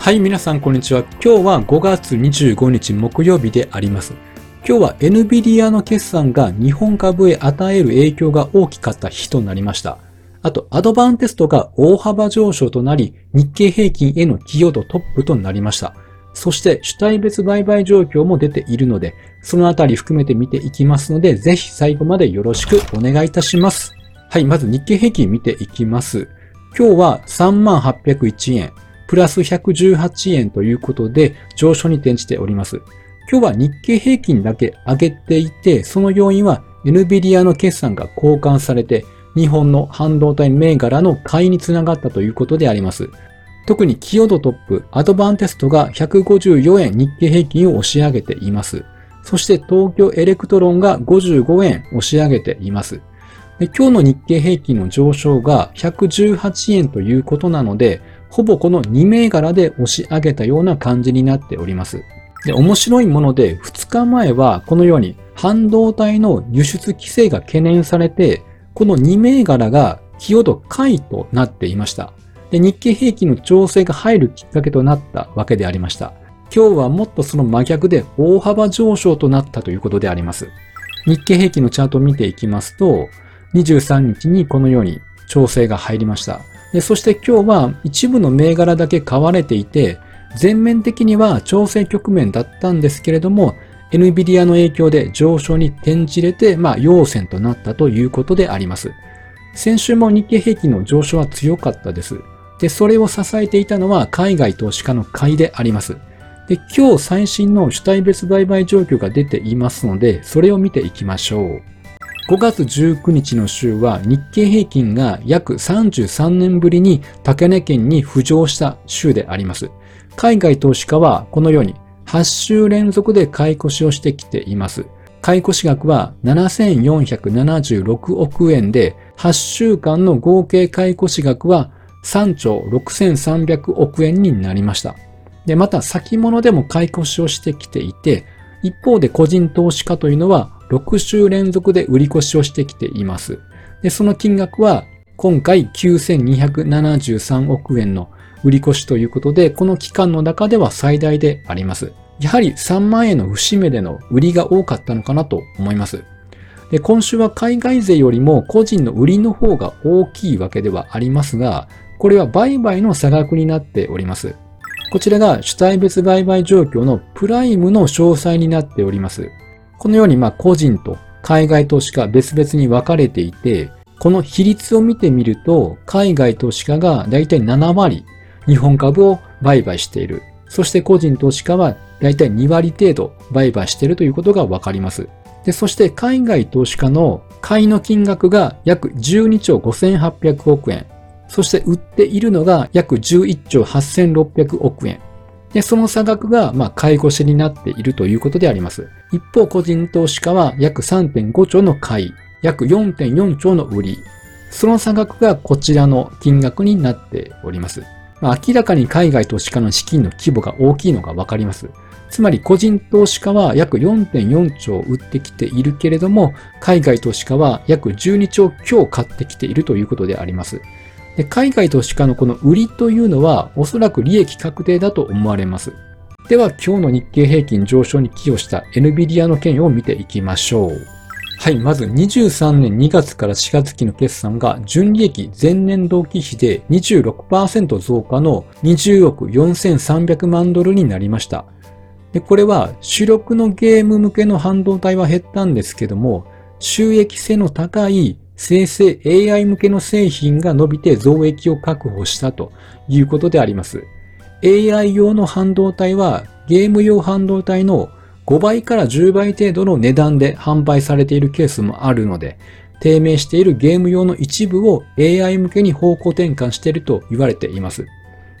はい、皆さんこんにちは。今日は5月25日木曜日であります。今日は NVIDIA の決算が日本株へ与える影響が大きかった日となりました。あと、アドバンテストが大幅上昇となり、日経平均への寄与度トップとなりました。そして、主体別売買状況も出ているので、そのあたり含めて見ていきますので、ぜひ最後までよろしくお願いいたします。はい、まず日経平均見ていきます。今日は3801円。プラス118円ということで上昇に転じております。今日は日経平均だけ上げていて、その要因は NVIDIA の決算が好感されて、日本の半導体銘柄の買いにつながったということであります。特に寄与度トップ、アドバンテストが154円日経平均を押し上げています。そして東京エレクトロンが55円押し上げています。今日の日経平均の上昇が118円ということなので、ほぼこの2銘柄で押し上げたような感じになっております。で、面白いもので、2日前はこのように半導体の輸出規制が懸念されて、この2銘柄が寄与度買いとなっていました。で、日経平均の調整が入るきっかけとなったわけでありました。今日はもっとその真逆で大幅上昇となったということであります。日経平均のチャートを見ていきますと、23日にこのように調整が入りました。でそして今日は一部の銘柄だけ買われていて、全面的には調整局面だったんですけれども、NVIDIA の影響で上昇に転じれて、まあ、陽線となったということであります。先週も日経平均の上昇は強かったです。で、それを支えていたのは海外投資家の買いであります。で、今日最新の主体別売買状況が出ていますので、それを見ていきましょう。5月19日の週は日経平均が約33年ぶりに高値圏に浮上した週であります。海外投資家はこのように8週連続で買い越しをしてきています。買い越し額は7476億円で、8週間の合計買い越し額は3兆6300億円になりました。で、また先物でも買い越しをしてきていて、一方で個人投資家というのは6週連続で売り越しをしてきています。で、その金額は今回9273億円の売り越しということで、この期間の中では最大であります。やはり3万円の節目での売りが多かったのかなと思います。で今週は海外勢よりも個人の売りの方が大きいわけではありますが、これは売買の差額になっております。こちらが主体別売買状況のプライムの詳細になっております。このようにまあ個人と海外投資家別々に分かれていて、この比率を見てみると、海外投資家がだいたい7割日本株を売買している。そして個人投資家はだいたい2割程度売買しているということがわかります。で、そして海外投資家の買いの金額が約12兆5800億円。そして売っているのが約11兆8600億円。で、その差額が、まあ、買い越しになっているということであります。一方、個人投資家は約3.5兆の買い、約4.4兆の売り。その差額がこちらの金額になっております。まあ、明らかに海外投資家の資金の規模が大きいのがわかります。つまり個人投資家は約4.4兆売ってきているけれども、海外投資家は約12兆強買ってきているということであります。で海外投資家のこの売りというのはおそらく利益確定だと思われます。では今日の日経平均上昇に寄与した NVIDIA の件を見ていきましょう。はい、まず23年2月から4月期の決算が純利益前年同期比で26%増加の20億4300万ドルになりました。で、これは主力のゲーム向けの半導体は減ったんですけども、収益性の高い生成 AI 向けの製品が伸びて増益を確保したということであります。AI 用の半導体はゲーム用半導体の5倍から10倍程度の値段で販売されているケースもあるので、低迷しているゲーム用の一部を AI 向けに方向転換していると言われています。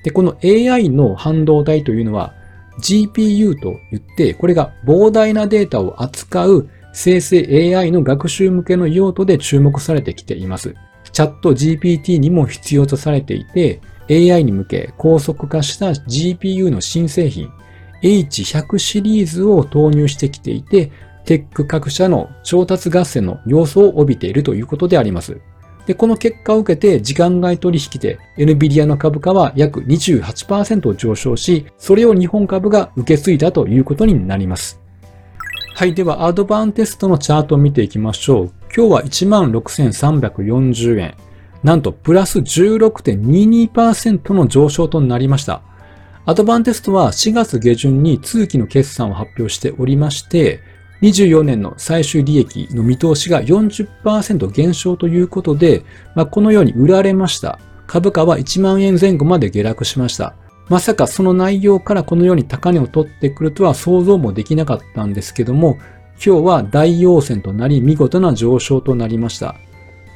で、この AI の半導体というのは GPU と言って、これが膨大なデータを扱う生成 AI の学習向けの用途で注目されてきています。チャット GPT にも必要とされていて、AI に向け高速化した GPU の新製品 H100 シリーズを投入してきていて、テック各社の調達合戦の様相を帯びているということであります。で、この結果を受けて時間外取引で NVIDIA の株価は約28%上昇し、それを日本株が受け継いだということになります。はい。では、アドバンテストのチャートを見ていきましょう。今日は16,340円。なんと、プラス16.22%の上昇となりました。アドバンテストは4月下旬に通期の決算を発表しておりまして、24年の最終利益の見通しが40%減少ということで、まあ、このように売られました。株価は1万円前後まで下落しました。まさかその内容からこのように高値を取ってくるとは想像もできなかったんですけども、今日は大陽線となり見事な上昇となりました。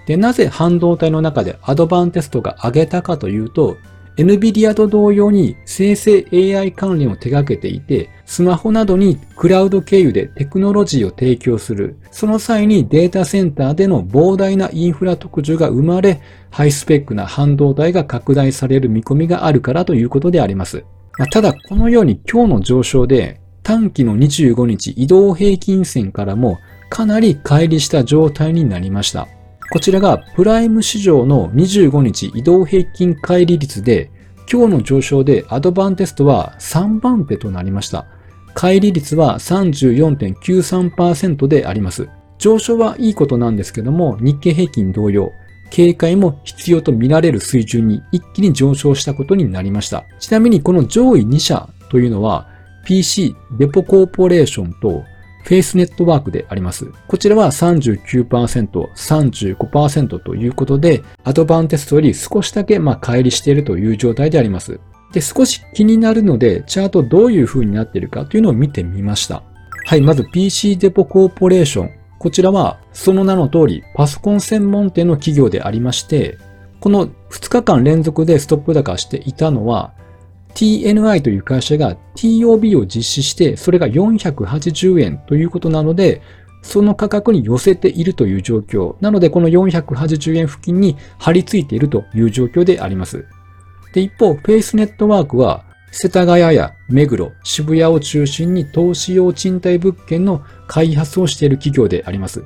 で、なぜ半導体の中でアドバンテストが上げたかというと、NVIDIA と同様に生成 AI 関連を手掛けていて、スマホなどにクラウド経由でテクノロジーを提供する。その際にデータセンターでの膨大なインフラ特需が生まれ、ハイスペックな半導体が拡大される見込みがあるからということであります。まあ、ただ、このように今日の上昇で短期の25日移動平均線からもかなり乖離した状態になりました。こちらがプライム市場の25日移動平均乖離率で、今日の上昇でアドバンテストは3番手となりました。乖離率は34.93%であります。上昇はいいことなんですけども、日経平均同様、警戒も必要と見られる水準に一気に上昇したことになりました。ちなみにこの上位2社というのは PC デポコーポレーションとフェイスネットワークであります。こちらは39%、35%ということで、アドバンテストより少しだけまあ乖離しているという状態であります。で、少し気になるので、チャートどういう風になっているかというのを見てみました。はい、まず PC デポコーポレーション。こちらは、その名の通り、パソコン専門店の企業でありまして、この2日間連続でストップ高していたのは、TNI という会社が TOB を実施して、それが480円ということなので、その価格に寄せているという状況。なので、この480円付近に張り付いているという状況であります。で、一方、フェイスネットワークは、世田谷や目黒、渋谷を中心に投資用賃貸物件の開発をしている企業であります。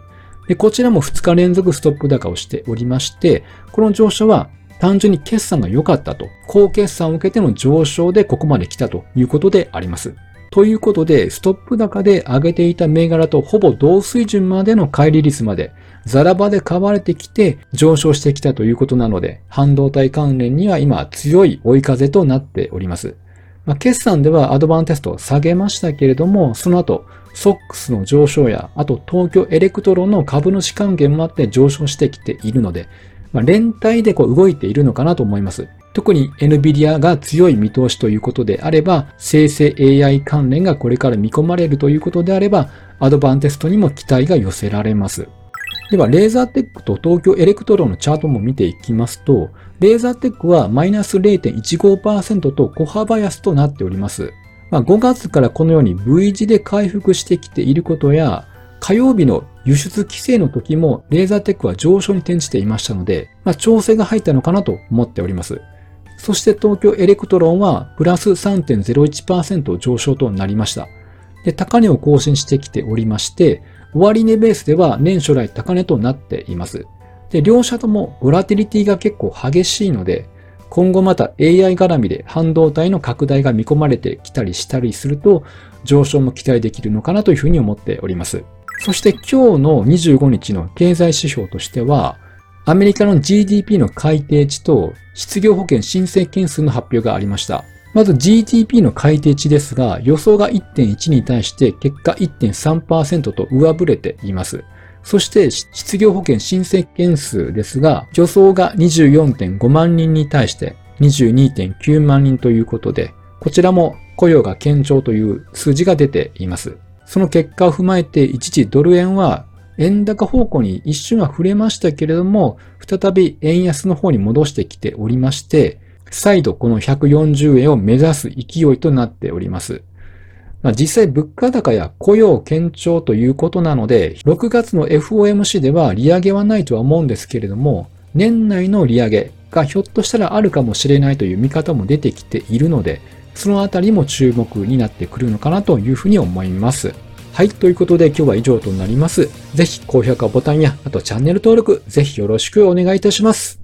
で、こちらも2日連続ストップ高をしておりまして、この上昇は単純に決算が良かったと、高決算を受けての上昇でここまで来たということであります。ということで、ストップ高で上げていた銘柄とほぼ同水準までの乖離率まで、ザラバで買われてきて上昇してきたということなので、半導体関連には今強い追い風となっております。まあ、決算ではアドバンテストを下げましたけれども、その後、 SOX の上昇や、あと東京エレクトロの株主還元もあって上昇してきているので、まあ、連帯でこう動いているのかなと思います。特に NVIDIA が強い見通しということであれば、生成 AI 関連がこれから見込まれるということであれば、アドバンテストにも期待が寄せられます。では、レーザーテックと東京エレクトロのチャートも見ていきますと、レーザーテックはマイナス0.15%と小幅安となっております。まあ、5月からこのように V 字で回復してきていることや、火曜日の輸出規制の時もレーザーテックは上昇に転じていましたので、まあ、調整が入ったのかなと思っております。そして東京エレクトロンはプラス3.01%上昇となりました。で、高値を更新してきておりまして、終値ベースでは年初来高値となっています。で、両者ともボラティリティが結構激しいので、今後また AI 絡みで半導体の拡大が見込まれてきたりしたりすると、上昇も期待できるのかなというふうに思っております。そして今日の25日の経済指標としては、アメリカの GDP の改定値と失業保険申請件数の発表がありました。まず GDP の改定値ですが、予想が1.1に対して結果1.3%と上振れています。そして失業保険申請件数ですが、予想が24.5万人に対して22.9万人ということで、こちらも雇用が堅調という数字が出ています。その結果を踏まえて一時ドル円は円高方向に一瞬は触れましたけれども、再び円安の方に戻してきておりまして、再度この140円を目指す勢いとなっております。まあ、実際物価高や雇用堅調ということなので、6月の FOMC では利上げはないとは思うんですけれども、年内の利上げがひょっとしたらあるかもしれないという見方も出てきているので、そのあたりも注目になってくるのかなというふうに思います。はい。ということで今日は以上となります。ぜひ高評価ボタンや、あとチャンネル登録、ぜひよろしくお願いいたします。